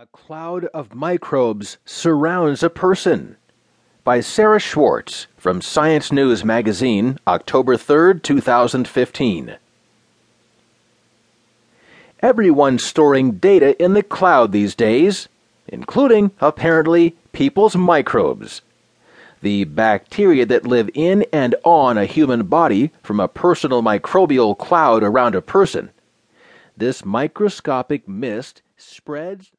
A cloud of microbes surrounds a person. By Sarah Schwartz from Science News Magazine, October 3, 2015. Everyone's storing data in the cloud these days, including, apparently, people's microbes. The bacteria that live in and on a human body from a personal microbial cloud around a person. This microscopic mist spreads